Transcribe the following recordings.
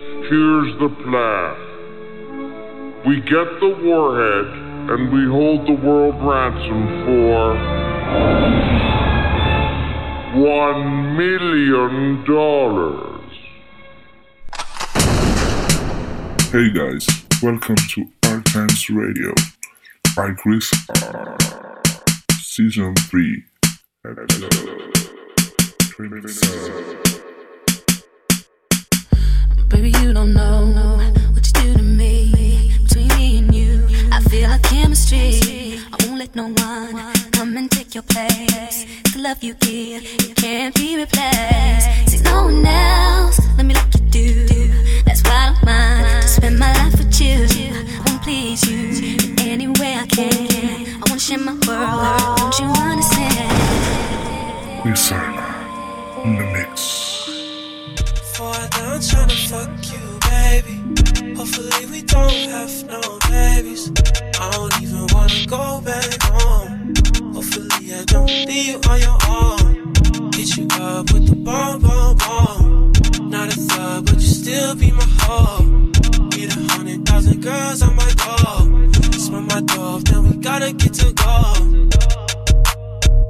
Here's the plan. We get the warhead and we hold the world ransom for one million dollars. Hey guys, welcome to Art Radio by Chris R. Season 3, episode 27. Baby, you don't know what you do to me. Between me and you, I feel like chemistry. I won't let no one come and take your place. The love you give, it can't be replaced. See no one else, let me like you do. That's why I don't mind to spend my life with you. I won't please you in any way I can. I wanna share my world, don't you understand? Listen, in the mix. Before I done tryna fuck you, baby. Hopefully we don't have no babies. I don't even wanna go back home. Hopefully I don't leave you on your own. Hit you up with the bomb, bomb, bomb. Not a thug, but you still be my hoe. Need a hundred thousand girls on my go. Smell my dove, then we gotta get to go.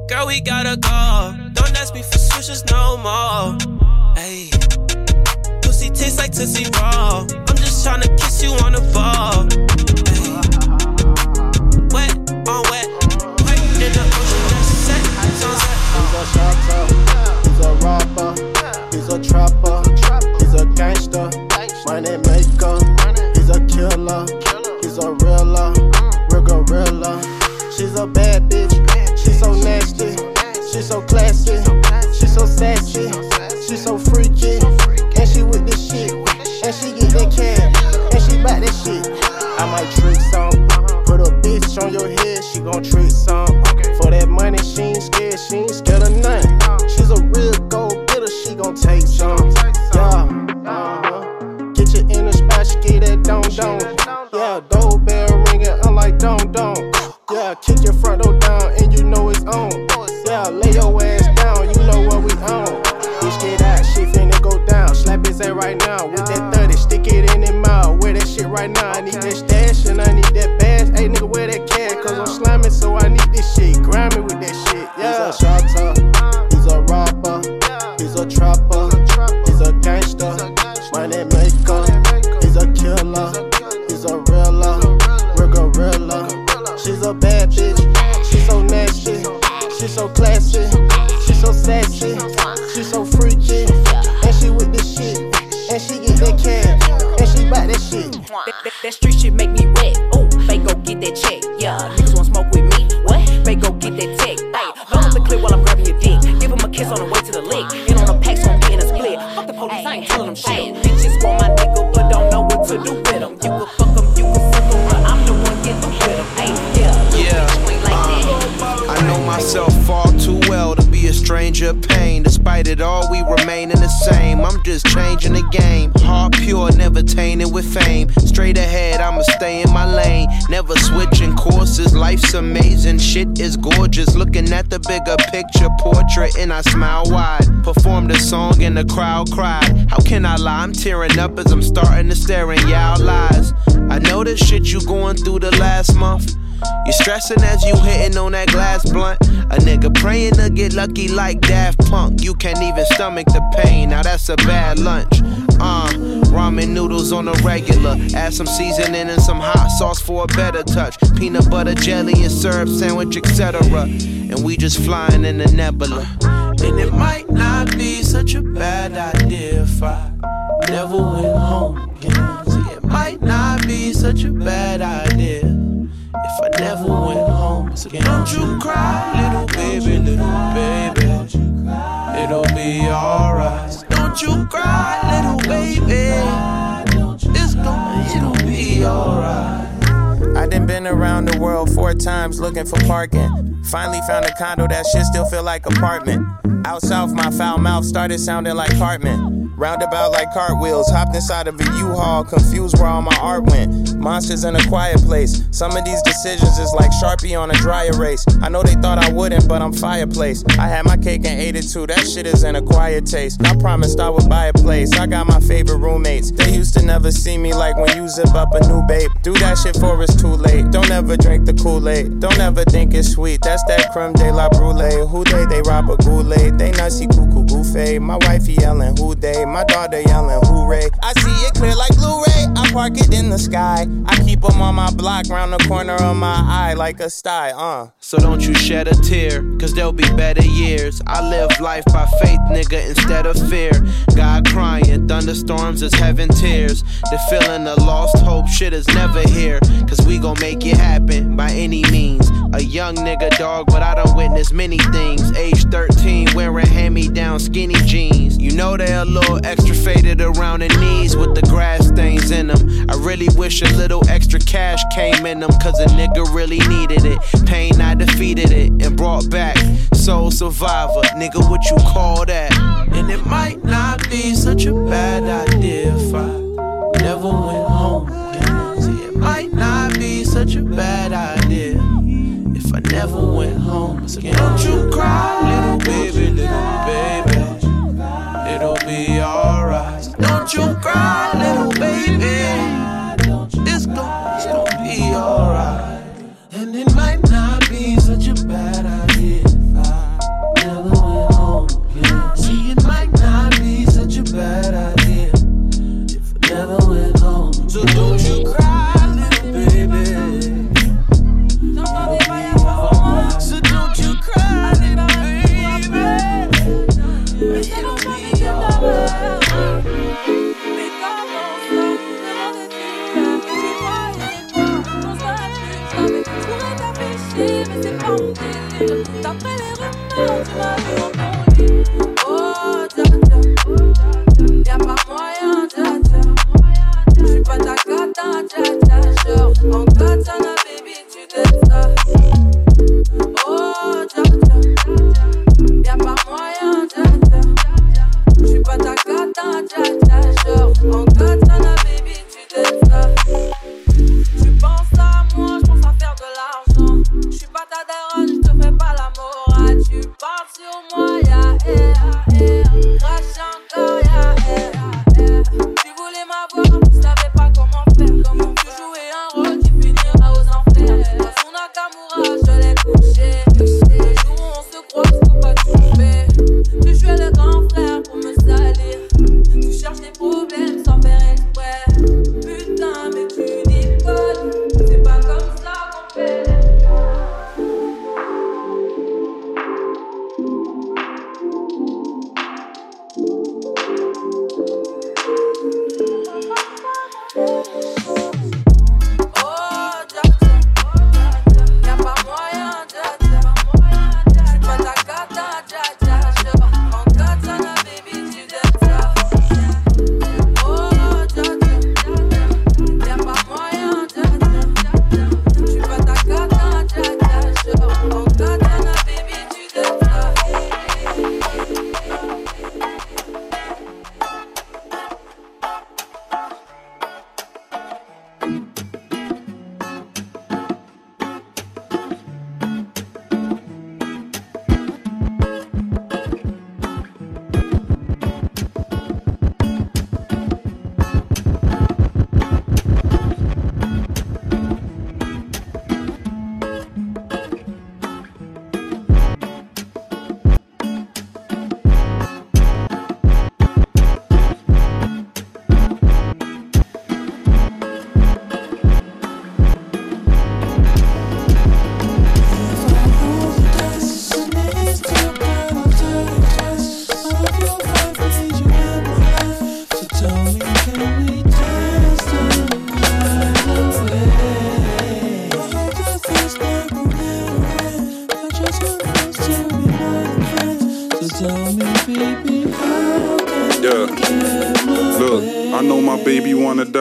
Girl, we gotta go. Don't ask me for switches no more. Ayy. Tastes like Tootsie Roll. I'm just tryna kiss you on the ball. Wet on wet. He's a shotter, he's a rapper, he's a trapper, he's a gangster, money maker, he's a killer, he's a realer, real gorilla. She's a bad bitch, she's so nasty, she's so classy, she's so sassy, the crowd cried. How can I lie? I'm tearing up as I'm starting to stare in y'all lies. I know the shit you going through the last month. You stressing as you hitting on that glass blunt. A nigga praying to get lucky like Daft Punk. You can't even stomach the pain. Now that's a bad lunch. Uh, ramen noodles on a regular. Add some seasoning and some hot sauce for a better touch. Peanut butter jelly and syrup sandwich, etc. And we just flying in the nebula. And it might not be such a bad idea if I never went home again. See, it might not be such a bad idea if I never went home again. Don't you cry, little baby, little baby. It'll be alright. Don't you cry, little baby. It's gonna, it'll be alright. Been around the world four times looking for parking. Finally found a condo that shit still feel like apartment. Out south, my foul mouth started sounding like Cartman. Roundabout like cartwheels, hopped inside of a U-Haul, confused where all my art went. Monsters in a quiet place. Some of these decisions is like Sharpie on a dry erase. I know they thought I wouldn't, but I'm fireplace. I had my cake and ate it too. That shit is an acquired taste. I promised I would buy a place. I got my favorite roommates. They used to never see me like when you zip up a new babe. Do that shit for it's too late. Don't ever drink the Kool-Aid. Don't ever think it's sweet. That's that creme de la brulee. Who they? They rob a goulet. They nutsy cuckoo goofy. My wifey yelling who they. My daughter yelling hooray. I see it clear like Blu-ray. I park it in the sky. I keep them on my block, round the corner of my eye like a sty, uh. So don't you shed a tear, cause there'll be better years. I live life by faith, nigga, instead of fear. God crying, thunderstorms is heaven tears. The feeling of lost hope, shit is never here. Cause we gon' make it happen by any means. A young nigga dog, but I done witnessed many things. Age 13, wearing hand me down skinny jeans. You know they're a little extra faded around the knees with the grass stains in them. I really wish a little extra cash came in them, cause a nigga really needed it. Pain, I defeated it and brought back. Soul survivor, nigga, what you call that? And it might not be such a bad idea home. So don't you cry,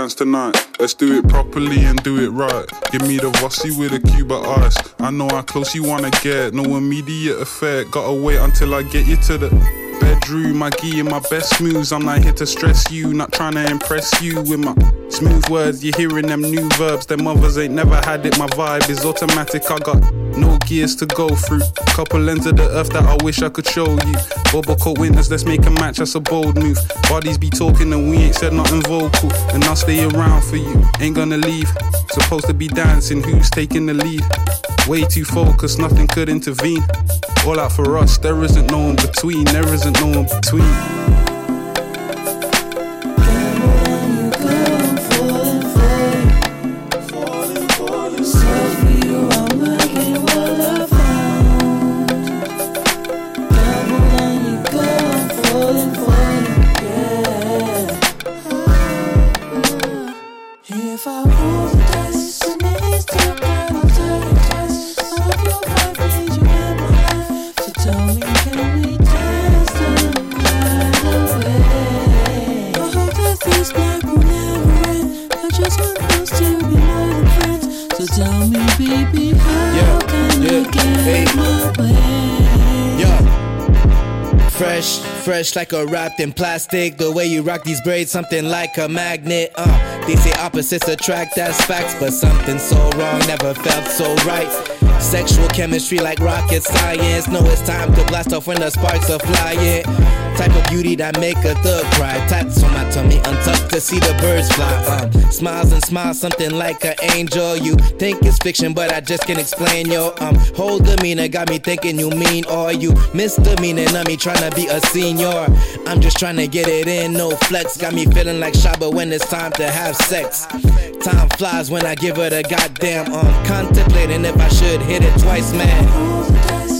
dance tonight. Let's do it properly and do it right. Give me the Vossi with a cube of ice. I know how close you wanna get. No immediate effect. Gotta wait until I get you to the bedroom. drew my gi and my best moves. I'm not here to stress you, not trying to impress you with my smooth words. You're hearing them new verbs, them others ain't never had it. My vibe is automatic, I got no gears to go through. Couple ends of the earth that I wish I could show you. Bubble coat windows, let's make a match, that's a bold move. Bodies be talking and we ain't said nothing vocal. And I'll stay around for you, ain't gonna leave. Supposed to be dancing, who's taking the lead? Way too focused, nothing could intervene. All out for us, there isn't no in between, there isn't no in between. Like a wrapped in plastic. The way you rock these braids, something like a magnet. Uh, they say opposites attract, that's facts. But something so wrong never felt so right. Sexual chemistry like rocket science. Know it's time to blast off when the sparks are flying. Type of beauty that make a thug cry. Tats on my tummy, untucked to see the birds fly. Um, smiles and smiles, something like an angel. You think it's fiction, but I just can't explain your um whole demeanor. Got me thinking you mean or you misdemeanor. Of me trying to be a senior. I'm just trying to get it in, no flex. Got me feeling like Shabba when it's time to have sex. Time flies when I give her a goddamn um contemplating if I should hit it twice, man.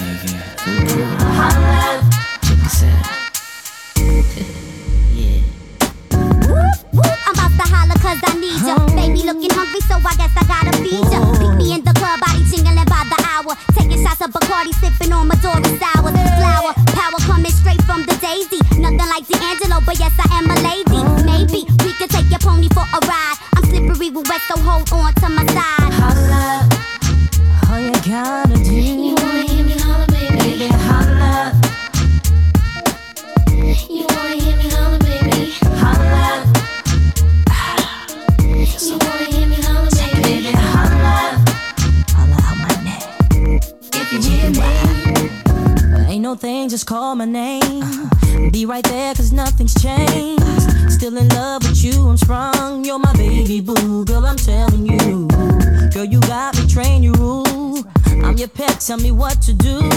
I'm about to holler cause I need ya. Baby looking hungry, so I guess I gotta feed ya. Pick me in the club, body jingling by the hour. Taking shots of Bacardi, sipping on my daughter's sour. Flower, tell me what to do.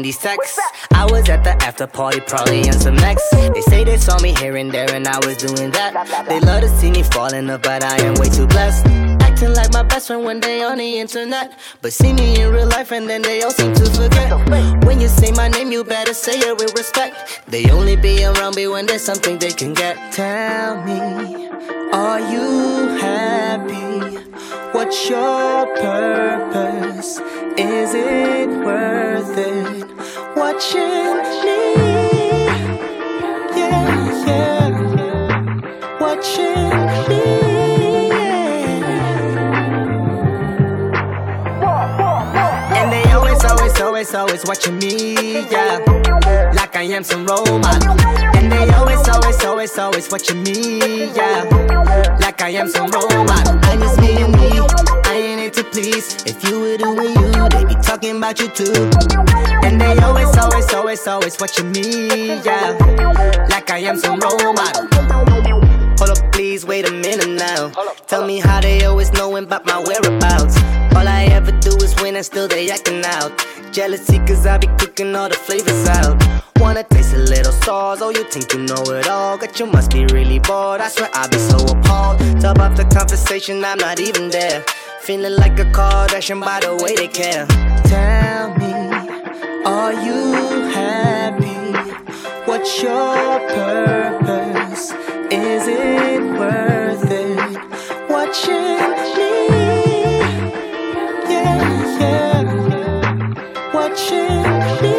96. I was at the after party, probably on some X. They say they saw me here and there, and I was doing that. They love to see me falling up, but I am way too blessed. Acting like my best friend when they on the internet. But see me in real life, and then they all seem to forget. When you say my name, you better say it with respect. They only be around me when there's something they can get. Tell me, are you happy? What's your purpose? Is it worth it? Watching me, yeah, yeah. Watching me. And they always, always, always, always watching me, yeah. Like I am some model. And they always, always, always, always watching me, yeah. Like I am some model. I'm just being me. Ain't it to please. If you were doing you, they be talking about you too. And they always, always, always, always watching me, yeah. Like I am some role model. Hold up, please, wait a minute now. Tell me how they always knowing about my whereabouts. All I ever do is win and still they acting out. Jealousy, cause I be cooking all the flavors out. Wanna taste a little sauce, oh, you think you know it all. But you must be really bored, I swear I be so appalled. Top off the conversation, I'm not even there. Feeling like a Kardashian by the way they care. Tell me, are you happy? What's your purpose? Is it worth it? Watching me, yeah, yeah. Watching me,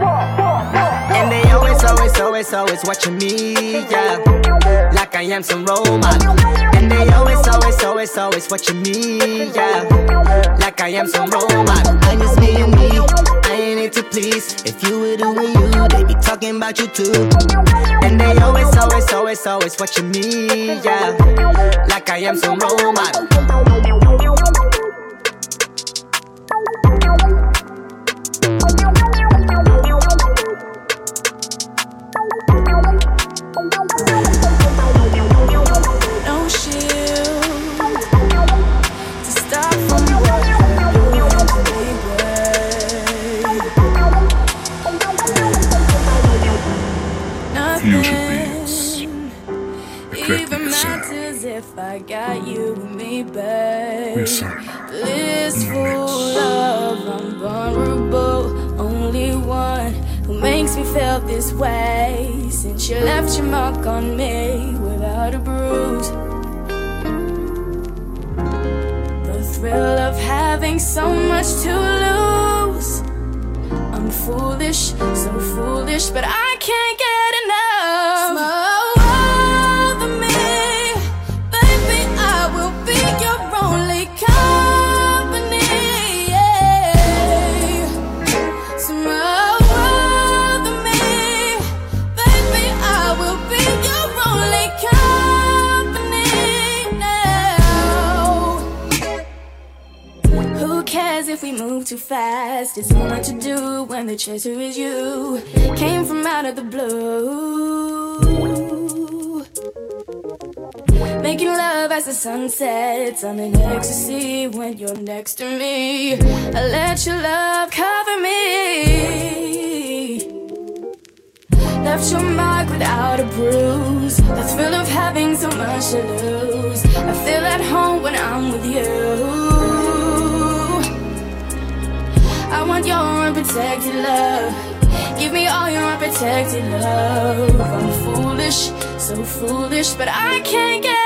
yeah. And they always, always, always, always watching me, yeah. I am some model. And they always, always, always, always watching me, yeah. Like I am some model. I'm just being me. I ain't it to please. If you were doing you, they be talking about you too. And they always, always, always, always watching me, yeah. Like I am some role model. If I got you with me, babe. Yes, sir. Blissful love, I'm vulnerable. Only one who makes me feel this way. Since you left your mark on me without a bruise. The thrill of having so much to lose. I'm foolish, so foolish, but I can't get if we move too fast? It's more to do when the chaser is you. Came from out of the blue. Making love as the sun sets. I'm in ecstasy when you're next to me. I let your love cover me. Left your mark without a bruise. The thrill of having so much to lose. I feel at home when I'm with you. Want your unprotected love. Give me all your unprotected love. I'm foolish, so foolish, but I can't get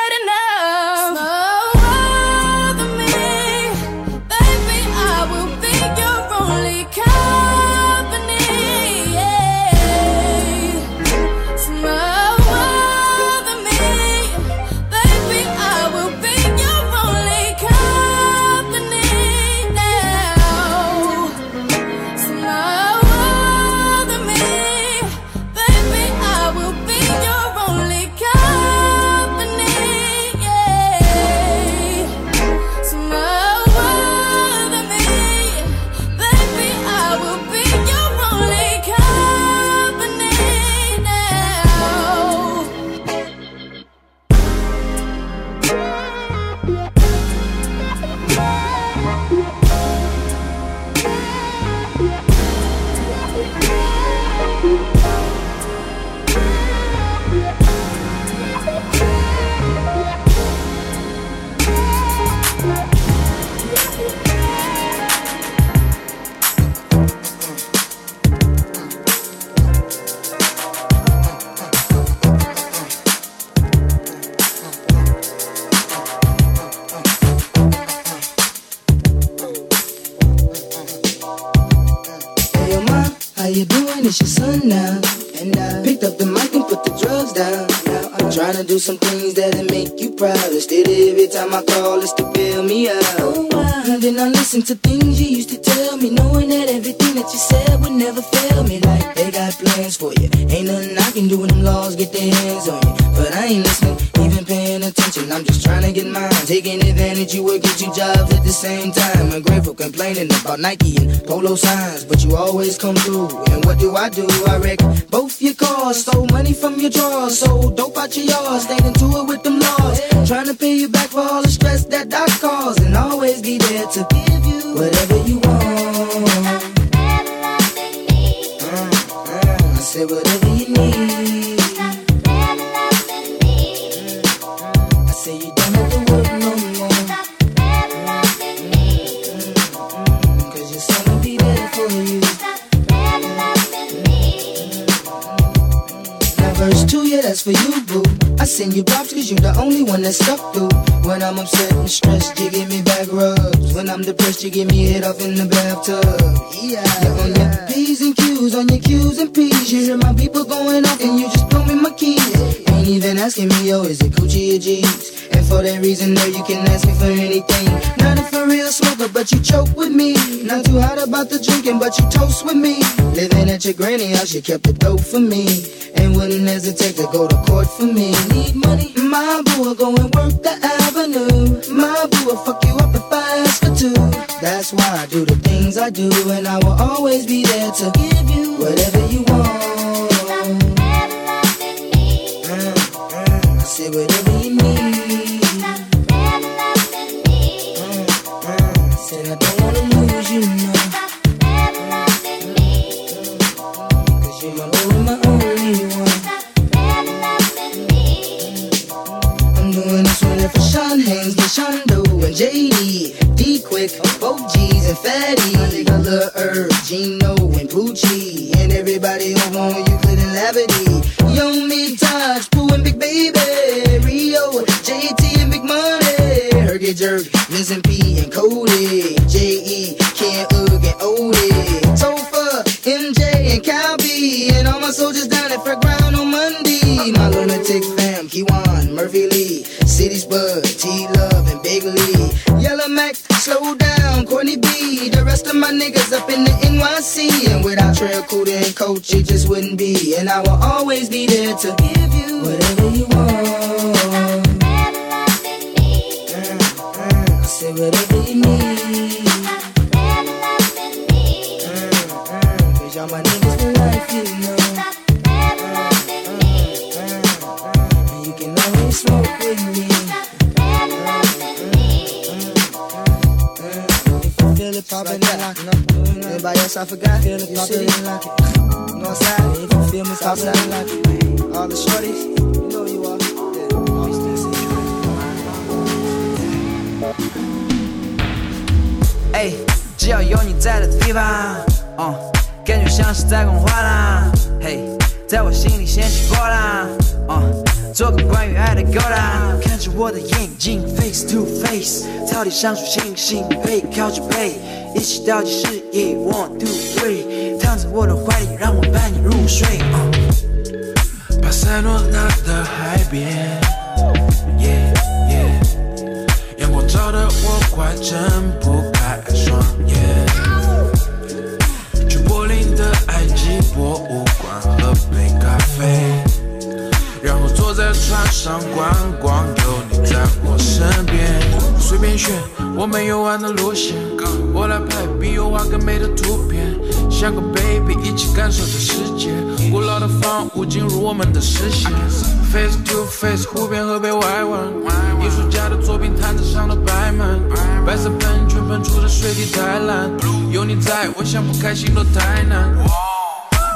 Instead, every time I call, it's to bail me out. And then I listen to things you used to tell me, knowing that everything that you said would never fail me. Like they got plans for you. Ain't nothing I can do when them laws get their hands on you. Ain't listening, even paying attention. I'm just trying to get mine. Taking advantage, you work get you jobs at the same time. Ungrateful, complaining about Nike and polo signs. But you always come through. And what do I do? I wreck both your cars. Stole money from your drawers. Sold dope out your yard. Stayed into it with them laws. Trying to pay you back for all the stress that I caused. And always be there to give you whatever you want. Uh, uh, I said whatever you need. Verse 2, yeah, that's for you, boo. I send you props cause you're the only one that stuck through. When I'm upset and stressed, you give me back rubs. When I'm depressed, you give me head off in the bathtub. Yeah, you're on your P's and Q's, on your Q's and P's. You hear my people going off and you just asking me, yo, is it Gucci or G's? And for that reason, no, you can ask me for anything. Not a for real smoker, but you choke with me. Not too hot about the drinking, but you toast with me. Living at your granny house, you kept the dope for me. And wouldn't hesitate to go to court for me. Need money? My boo will go and work the avenue. My boo will fuck you up if I ask for two. That's why I do the things I do, and I will always be there to give you whatever you want. Fatty, Lil Herb, Gino, and Poochie, and everybody who want Euclid and Lavity. Young me, Taj, Pooh, and Big Baby, Rio, JT, and Big Money, Hergy Jerk, Vincent P, and Cody, J.E., Ken Ugg, and Odie, Topher, MJ, and Calby, and all my soldiers down at Fair Ground on Monday. My lunatic fam, Kyjuan, Murphy Lee, City Spud, T Love, and Big Lee. Yellow Mac, slow down, Courtney B. The rest of my niggas up in the NYC. And without Trail Cooter and Coach, it just wouldn't be. And I will always be there to give you whatever you want. Uh, uh, I said whatever you need. Uh, uh, Cause y'all my it. Anybody else I forgot? Feel it poppin' and lock it. Northside, if you feel me, Southside and lock it. All the shorties, you know you are. Yeah, all these things. 哎，只要有你在的地方，嗯，感觉像是在逛画廊，嘿，在我心里掀起波浪，嗯， 做个关于爱的勾当，看着我的眼睛，face to face，草地上数星星，背靠着背，一起倒计时，yeah one two three，躺在我的怀里，让我伴你入睡，嗯，巴塞罗那的海边，yeah yeah，阳光照得我快睁不船上观光，有你在我身边。随便选，我没有玩的路线，我来拍比油画更美的图片，像个 baby 一起感受这世界。古老的房屋进入我们的视线，face to face，湖边河北外湾，艺术家的作品摊子上都摆满，白色喷泉喷出的水滴太蓝，有你在，我想不开心都太难。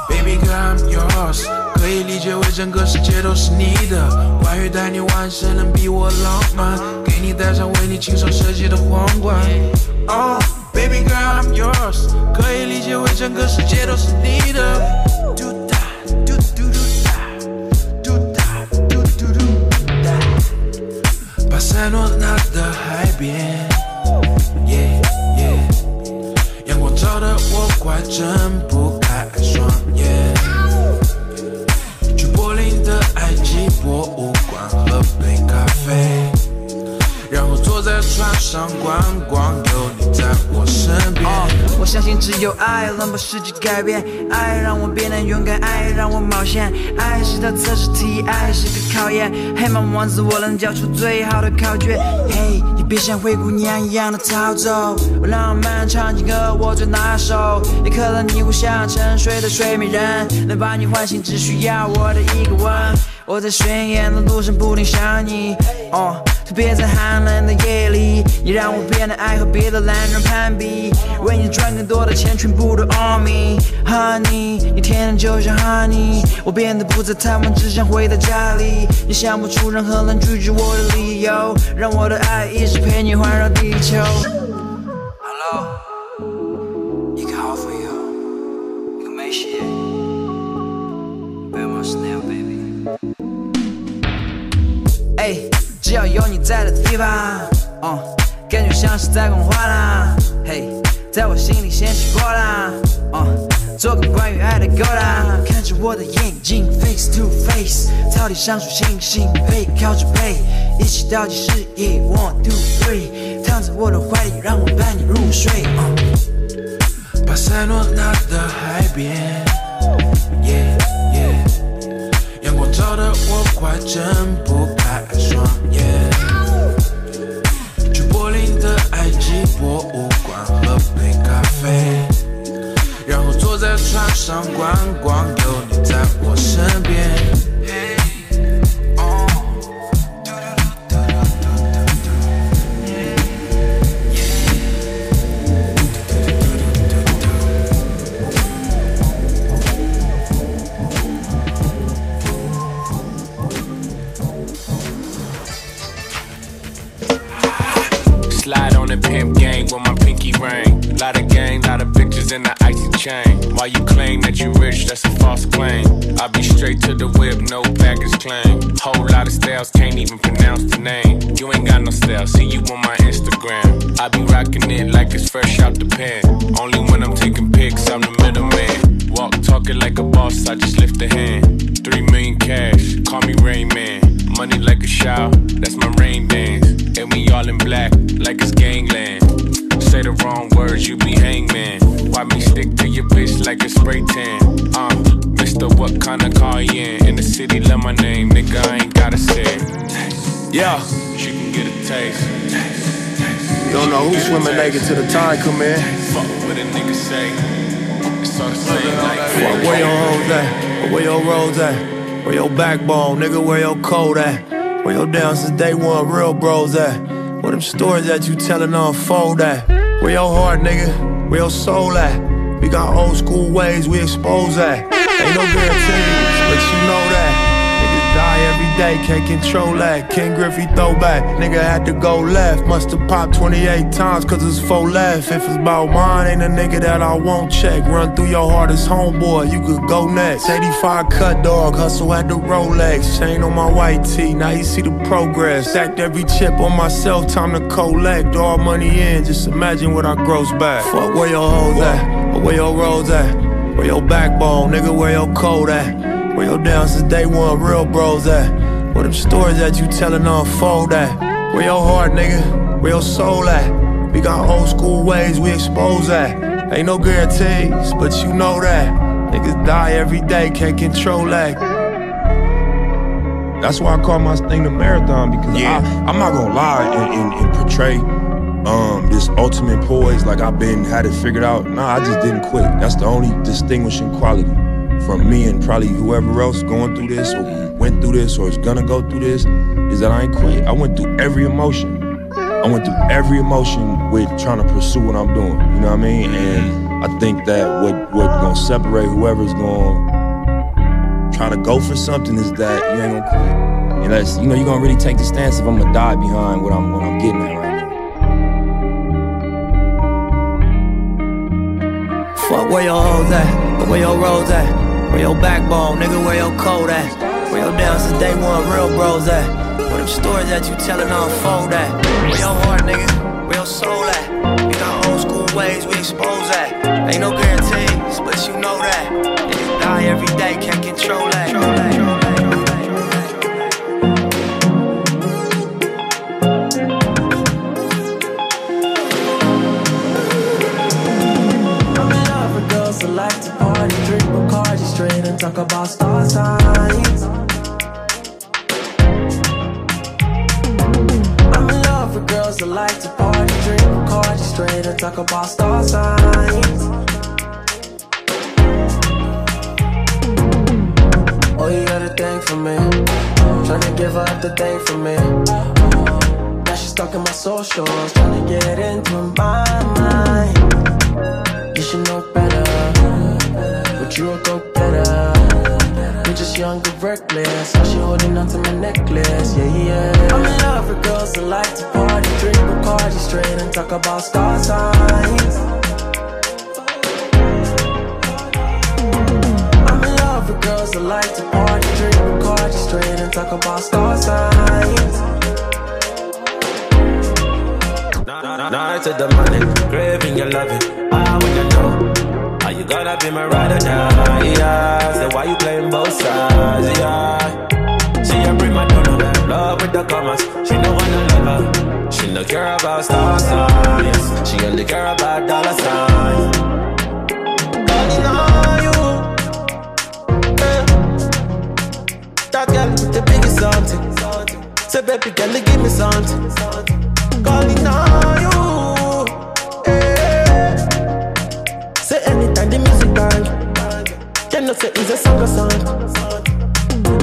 Baby girl I'm yours，可以理解为整个世界都是你的。关于带你玩谁能比我浪漫？给你戴上为你亲手设计的皇冠。Oh baby girl I'm yours，可以理解为整个世界都是你的。嘟哒嘟嘟嘟哒，嘟哒嘟嘟嘟哒。巴塞罗那的海边，yeah yeah，阳光照得我快睁不物馆喝杯咖啡，然后坐在船上观光，有你在我身边。我相信只有爱能把世界改变，爱让我变得勇敢，爱让我冒险，爱是道测试题，爱是个考验。黑马王子，我能交出最好的考卷。嘿，你别像灰姑娘一样的逃走，我浪漫场景歌我最拿手。一刻让你我像沉睡的睡美人，能把你唤醒，只需要我的一个吻。我在巡演的路上不停想你，哦，特别在寒冷的夜里，你让我变得爱和别的男人攀比，为你赚更多的钱，全部都 on me，honey，你天天就像 honey，我变得不再贪玩，只想回到家里，你想不出任何能拒绝我的理由，让我的爱一直陪你环绕地球。Hello，一个好朋友，一个没写哎，只要有你在的地方，嗯，感觉像是在狂欢啦，嘿，在我心里掀起波浪，嗯，做个关于爱的勾当，看着我的眼睛，face to face，草地上数星星，背靠着背，一起倒计时，yeah one two three，躺在我的怀里，让我伴你入睡，嗯，巴塞罗那的海边 yeah，照得我快睁不开双眼。去柏林的埃及博物馆喝杯咖啡，然后坐在船上观光，有你在我身边。Ring. Lot of gang, lot of bitches in the icy chain. While you claim that you rich, that's a false claim. I be straight to the whip, no baggage claim. Whole lot of styles, can't even pronounce the name. You ain't got no style, see you on my Instagram. I be rocking it like it's fresh out the pen. Only when I'm taking pics, I'm the middleman. Walk talking like a boss, I just lift a hand. Three million cash, call me Rain Man. Money like a shower, that's my rain dance. And we all in black, like it's gangland. Say the wrong words, you be hangman. Why me stick to your bitch like a spray tan? Uh, Mister, what kind of car you in? In the city, love my name, nigga, I ain't gotta say it. Yeah. She can get a taste. Don't know who's swimming naked till the tide come in. Fuck what a nigga say. It's all the same like where your hoes at? Where your roads at? Where your backbone, nigga? Where your code at? Where your down since day one, real bros at? Where them stories that you telling unfold at? Where your heart, nigga? Where your soul at? We got old school ways we expose at. Ain't no guarantees, but you know that. Day, can't control that. Ken Griffey throwback, nigga had to go left. Musta popped 28 times, cause it's four left. If it's about mine, ain't a nigga that I won't check. Run through your hardest homeboy, you could go next. 85 cut dog, hustle at the Rolex. Chain on my white tee, now you see the progress. Stacked every chip on myself, time to collect. All money in, just imagine what I gross back. Fuck where your hoes at, where your rolls at. Where your backbone, nigga, where your code at? Where your down since day one, real bros at? Where them stories that you telling unfold at? Where your heart, nigga? Where your soul at? We got old school ways we expose at. Ain't no guarantees, but you know that. Niggas die every day, can't control that. That's why I call my thing the marathon because I, I'm not gonna lie and, and, and portray um, this ultimate poise like I've been had it figured out. Nah, I just didn't quit. That's the only distinguishing quality from me and probably whoever else going through this or went through this or is gonna go through this is that I ain't quit. I went through every emotion. I went through every emotion with trying to pursue what I'm doing. You know what I mean? And I think that what what gonna separate whoever's gonna try to go for something is that you ain't gonna quit. Unless you know you're gonna really take the stance if I'm gonna die behind what I'm what I'm getting at right now. Fuck where your hoes at, but where your roads at? Where your backbone, nigga, where your code at? Where your down since day one, real bros at? Where them stories that you telling unfold at? Where your heart, nigga, where your soul at? We got old school ways we expose at. Ain't no guarantees, but you know that. Niggas die every day, can't control that. Control that. Straight and talk about star signs. I'm in love with girls that like to party, drink Bacardi straight and talk about star signs. Oh, you got a thing for me. Tryna give up the thing for me. Now she's stuck my socials, tryna get into my mind. You should know better, but you a go. Young and reckless. How she holding on to my necklace? Yeah, yeah. I'm in love with girls that like to party, drink Bacardi straight and talk about star signs. I'm in love with girls that like to party, drink Bacardi straight and talk about star signs. Night to the morning, craving your loving. Ah, I wanna know, are you gonna be my ride or die? Yeah, say why you playing both sides? Yeah, she a prima donna, love with the commas. She no wanna love her, she no care about star signs. She only care about dollar signs. Calling on you, eh. that girl the biggest something. Say baby girl, give me something. Calling on then no say it's a song song.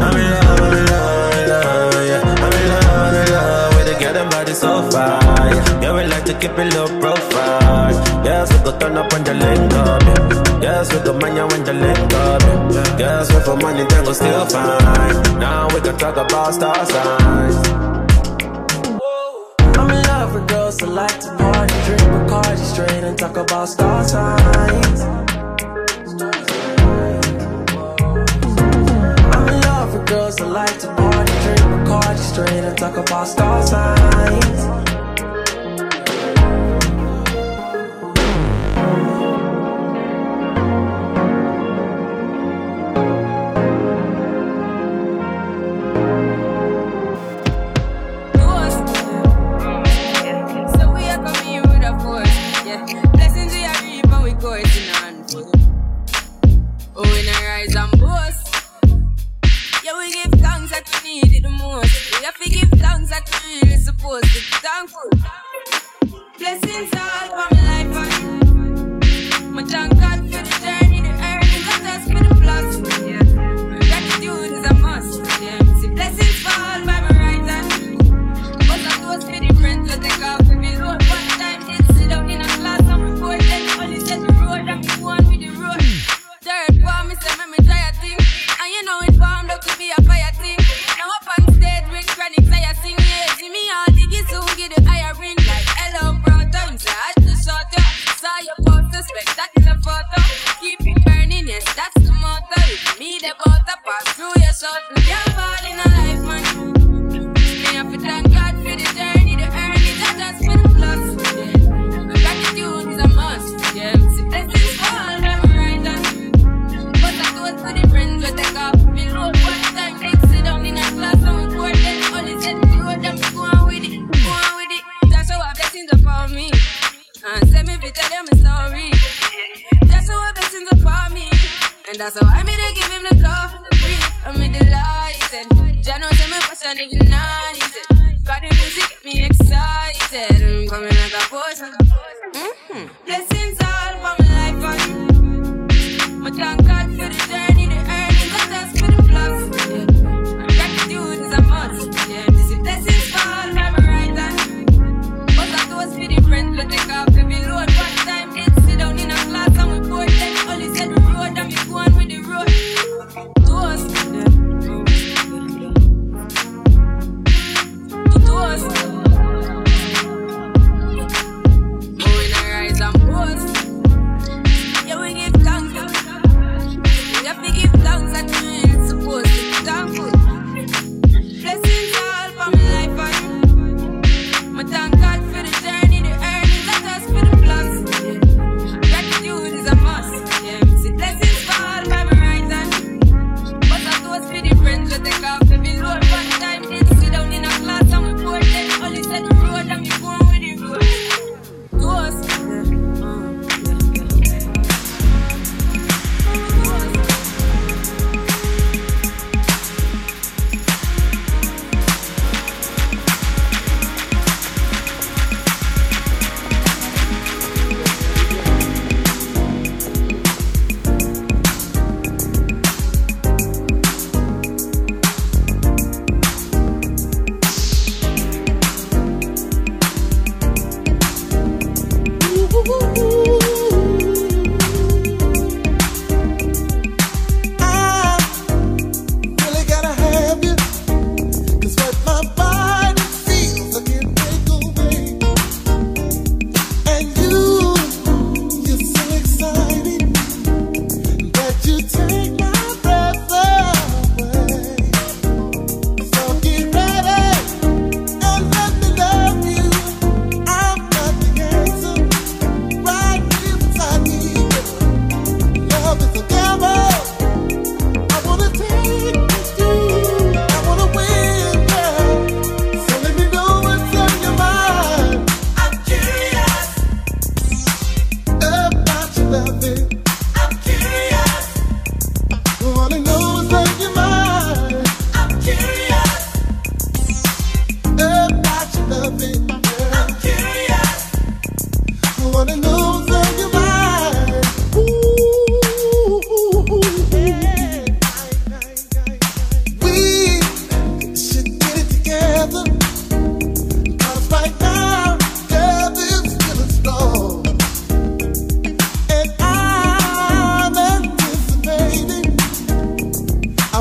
I'm in love, I'm in love, in love, yeah. I'm in love, I'm in love with the girl, them body so fine. Yeah, we like to keep it low profile. Yes, we go turn up when the link up, yeah. Yes, we go mania when the link up, yeah. Yes, we for money, then go still fine. Now we can talk about star signs. I'm in love with girls that like to party, drink Bacardi straight and talk about star signs. Girls that like to party, drink Bacardi straight and talk about star signs.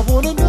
I wanna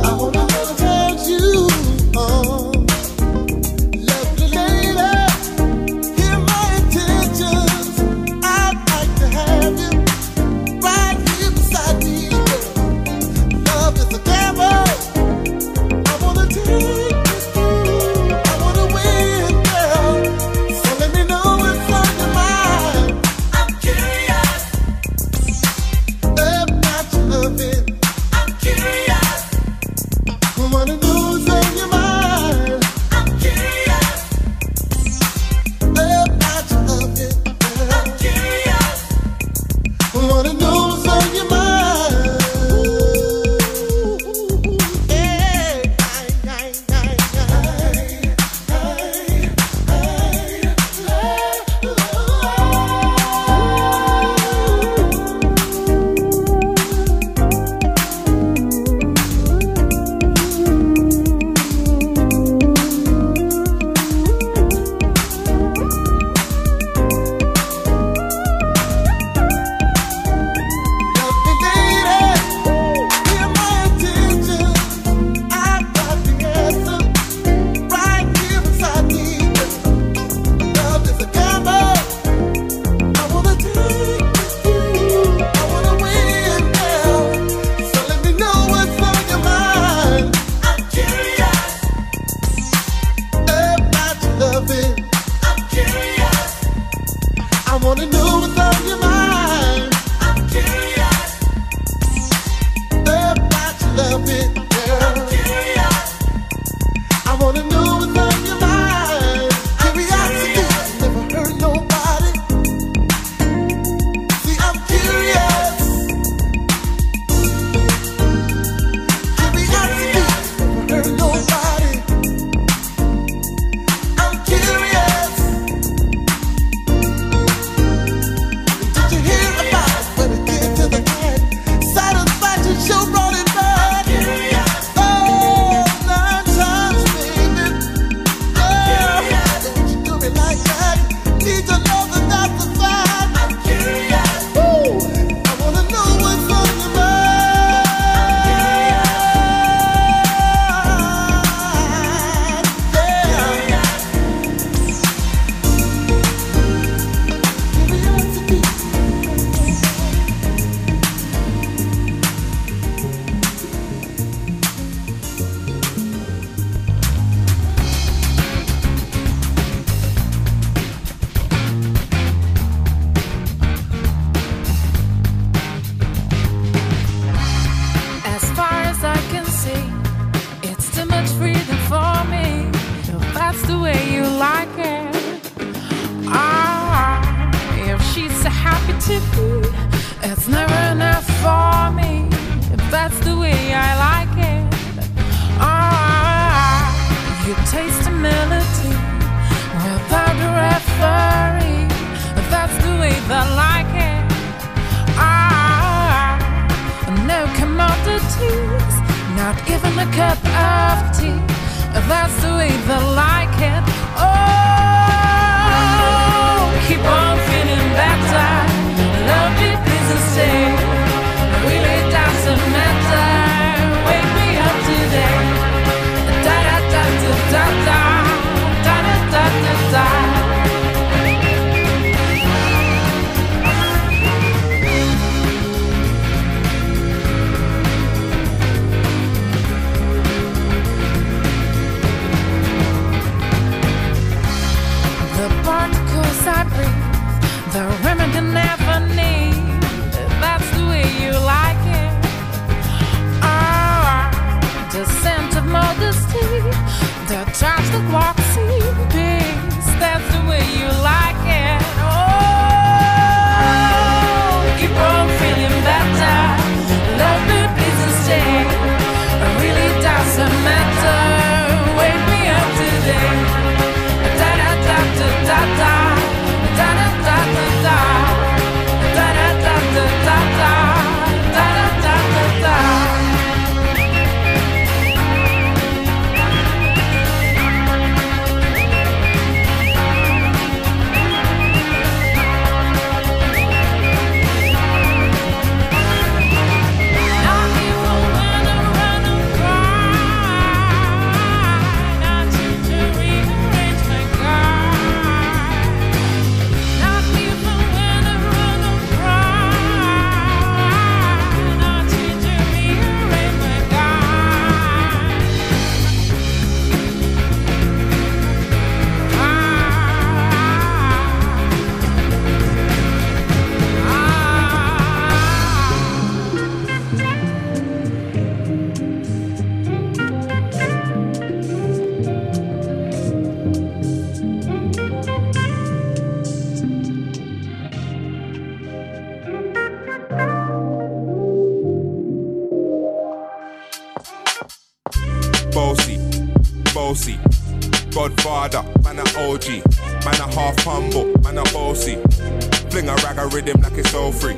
rhythm like it's all free.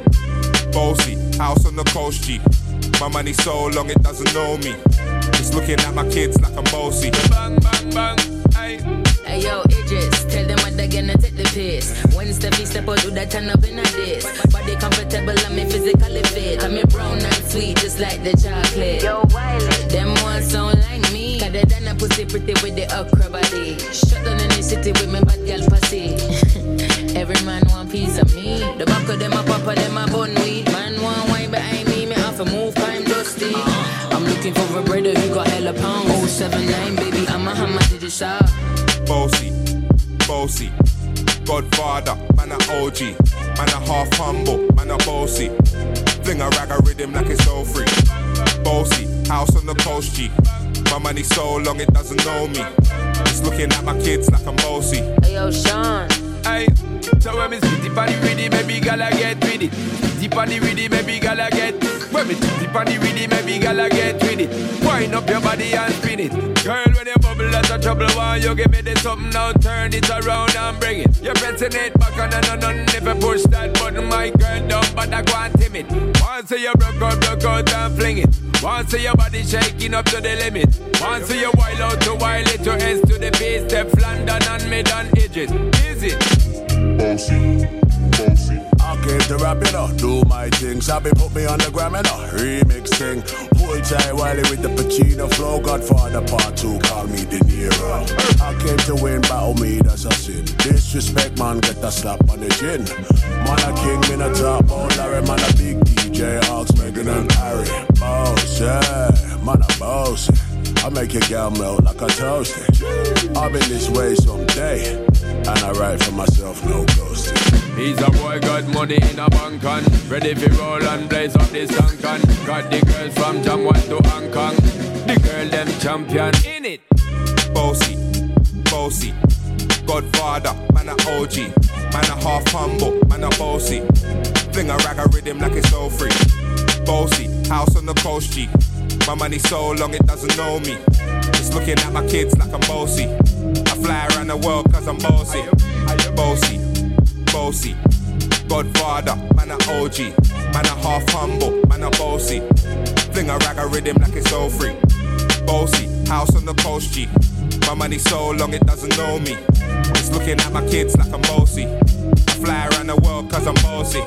Bossy, house on the coast G. My money so long it doesn't know me. It's looking at my kids like I'm bossy. Bang bang bang, ay. Hey yo, Idris, tell them what they're gonna take the piss. When Steffi step out, do that turn up in a this. Body comfortable, I'm me physically fit. I'm me brown and sweet, just like the chocolate. Yo, Wiley, them ones sound like me. Cause they done a pussy pretty with the okra body. Shut down in the city with me bad girl pussy. Every man want piece of me. The back of them a papa, them a bun weed. Man want wine behind me, me have to move, I'm dusty. I'm looking for a brother who got hella pounds. 079, baby, I'm a hammer to the shop. Bossy, bossy, Godfather, man a OG, man a half humble, man a bossy. Fling a rag a rhythm like it's all free. Bossy, house on the coast G. My money so long it doesn't know me. It's looking at my kids like I'm bossy. Hey yo, Sean. Aye. So when me spit it on the rhythm, maybe gala get with it. Spit on the rhythm, maybe gala get. When me spit it on the rhythm, maybe gala get with it. Wind up your body and spin it. Girl, when you bubble, that's a trouble. Why you give me this something now? Turn it around and bring it. You're pressing it back on and on and never push that button, my girl, down, but I go and timid. Once you broke out, broke out and fling it. Once your body shaking up to the limit. Once you wild out to wild it to S to the base, step London and mid and edges. Is it? Came to rap it up, do my thing. Sabi put me on the gram and a remix thing. Pull tight Wiley with the Pacino flow. Godfather part two, call me De Niro. I came to win, battle me, that's a sin. Disrespect, man, get a slap on the chin. Man, a king, man, a top, oh Larry, man, a big DJ, Hawks, Megan and Harry. Boss, yeah, man, a boss. I make your girl melt like a toasty. I've been this way someday, and I write for myself, no ghosting. He's a boy, got money in a bank on. Ready for roll and blaze up this tank on. Got the girls from Jamwan to Hong Kong. The girl, them champion in it. Bossy, bossy. Godfather, man a OG. Man a half humble, man a bossy. Fling a rag a rhythm like it's all free. Bossy, house on the coast G. My money so long it doesn't know me. It's looking at my kids like I'm bossy. I fly around the world cause I'm bossy. I am bossy bossy. Godfather, man a OG, man a half humble, man a bossy. Fling a rag a rhythm like it's all free. Bossy, house on the coast G. My money so long it doesn't know me. It's looking at my kids like I'm bossy. I fly around the world cause I'm bossy.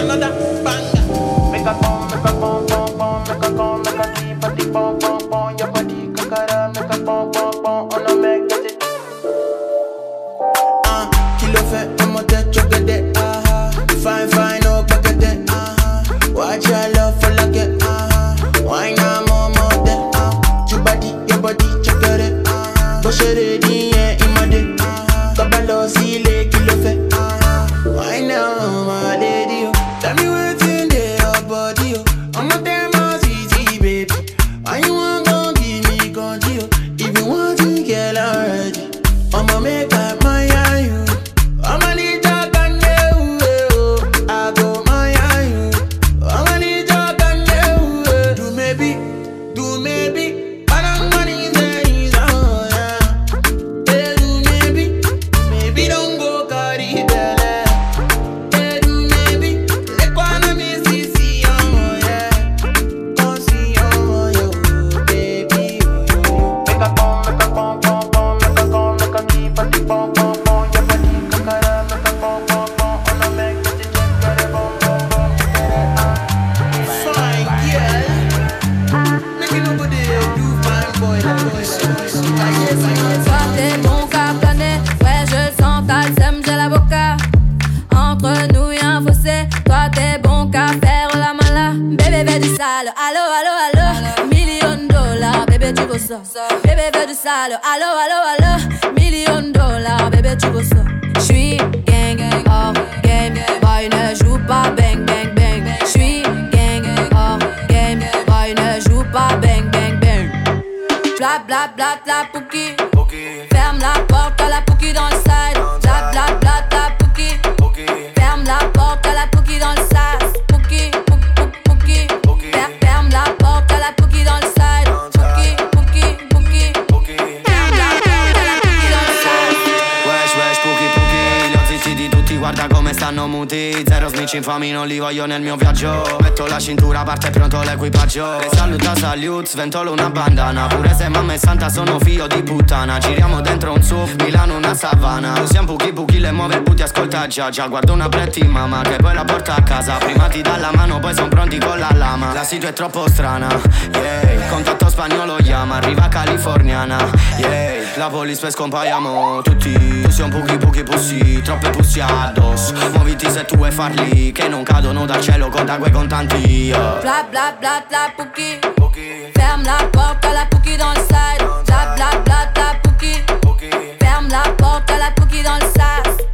Another banger. Make a bomb, make a bomb, bomb, bomb, make a bomb, make a deep, deep bomb. infami non li voglio nel mio viaggio. Metto la cintura, parte pronto l'equipaggio. E saluta salut, sventolo una bandana. Pure se mamma è santa sono figlio di puttana. Giriamo dentro un SUV, Milano una savana. Usiamo buchi buchi, le muove butti, ascolta già già. Guardo una pretti mamma che poi la porta a casa. Prima ti dà la mano, poi son pronti con la lama. La situa è troppo strana, yeah. Contatto spagnolo chiama, arriva californiana, yeah. La police per scompaiamo tutti. Siamo pochi pochi pussi, troppe pussi addosso. Muoviti se tu vuoi farli Che non cadono dal cielo, conta quei con tanti eh. Bla bla bla bla pochi. Ferme la porte la pouki dans le sas Bla bla bla bla pochi. Ferme la porte la pouki dans le sas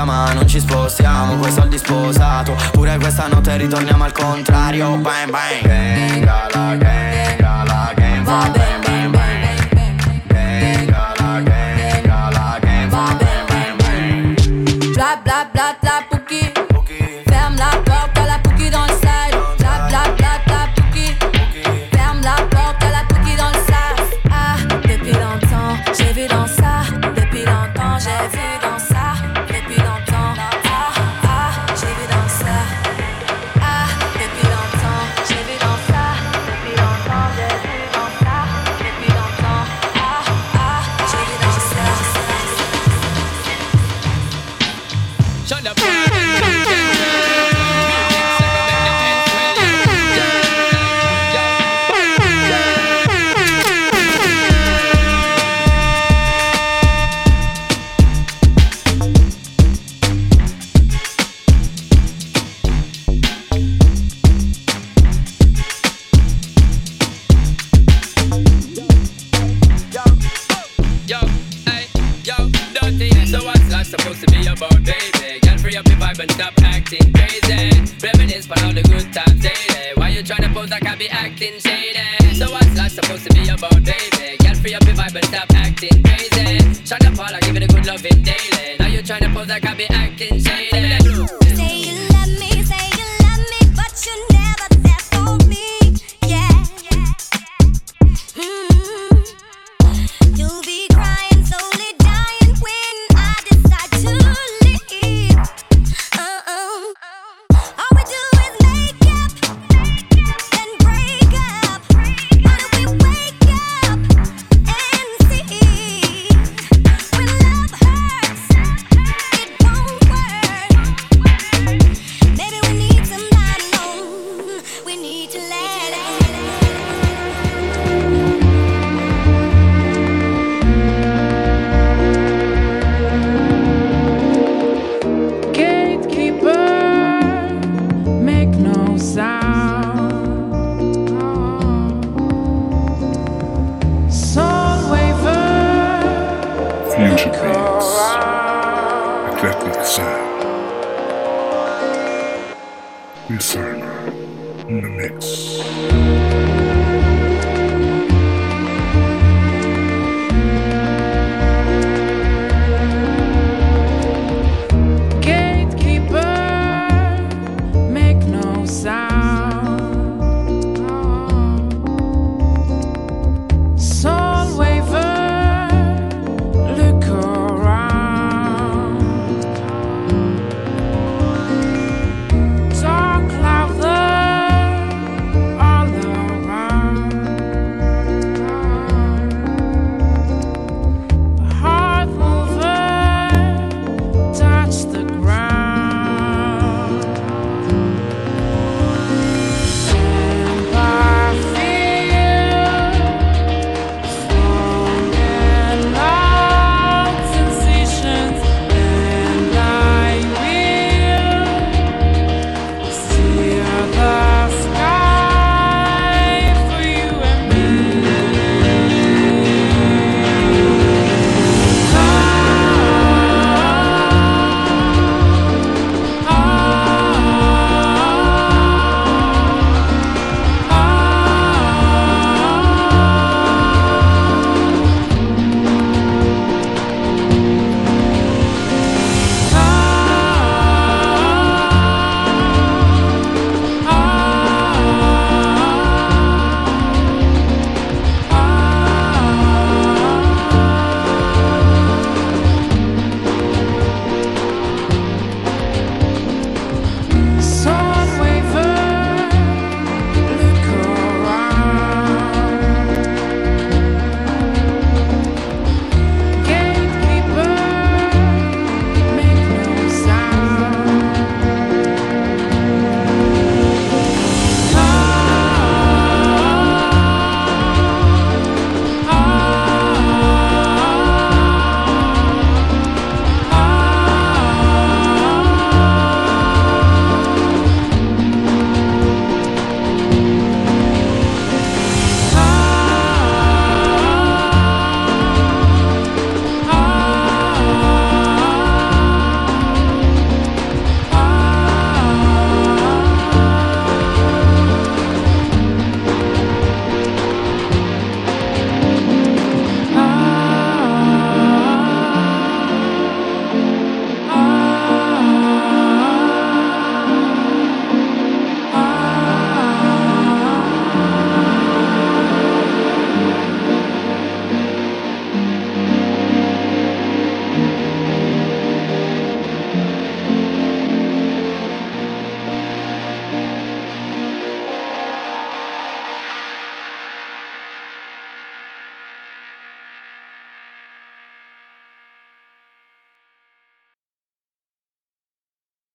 strada ma non ci spostiamo Coi soldi sposato Pure questa notte ritorniamo al contrario Bang bang. Gang, la gang, la gang Va bene.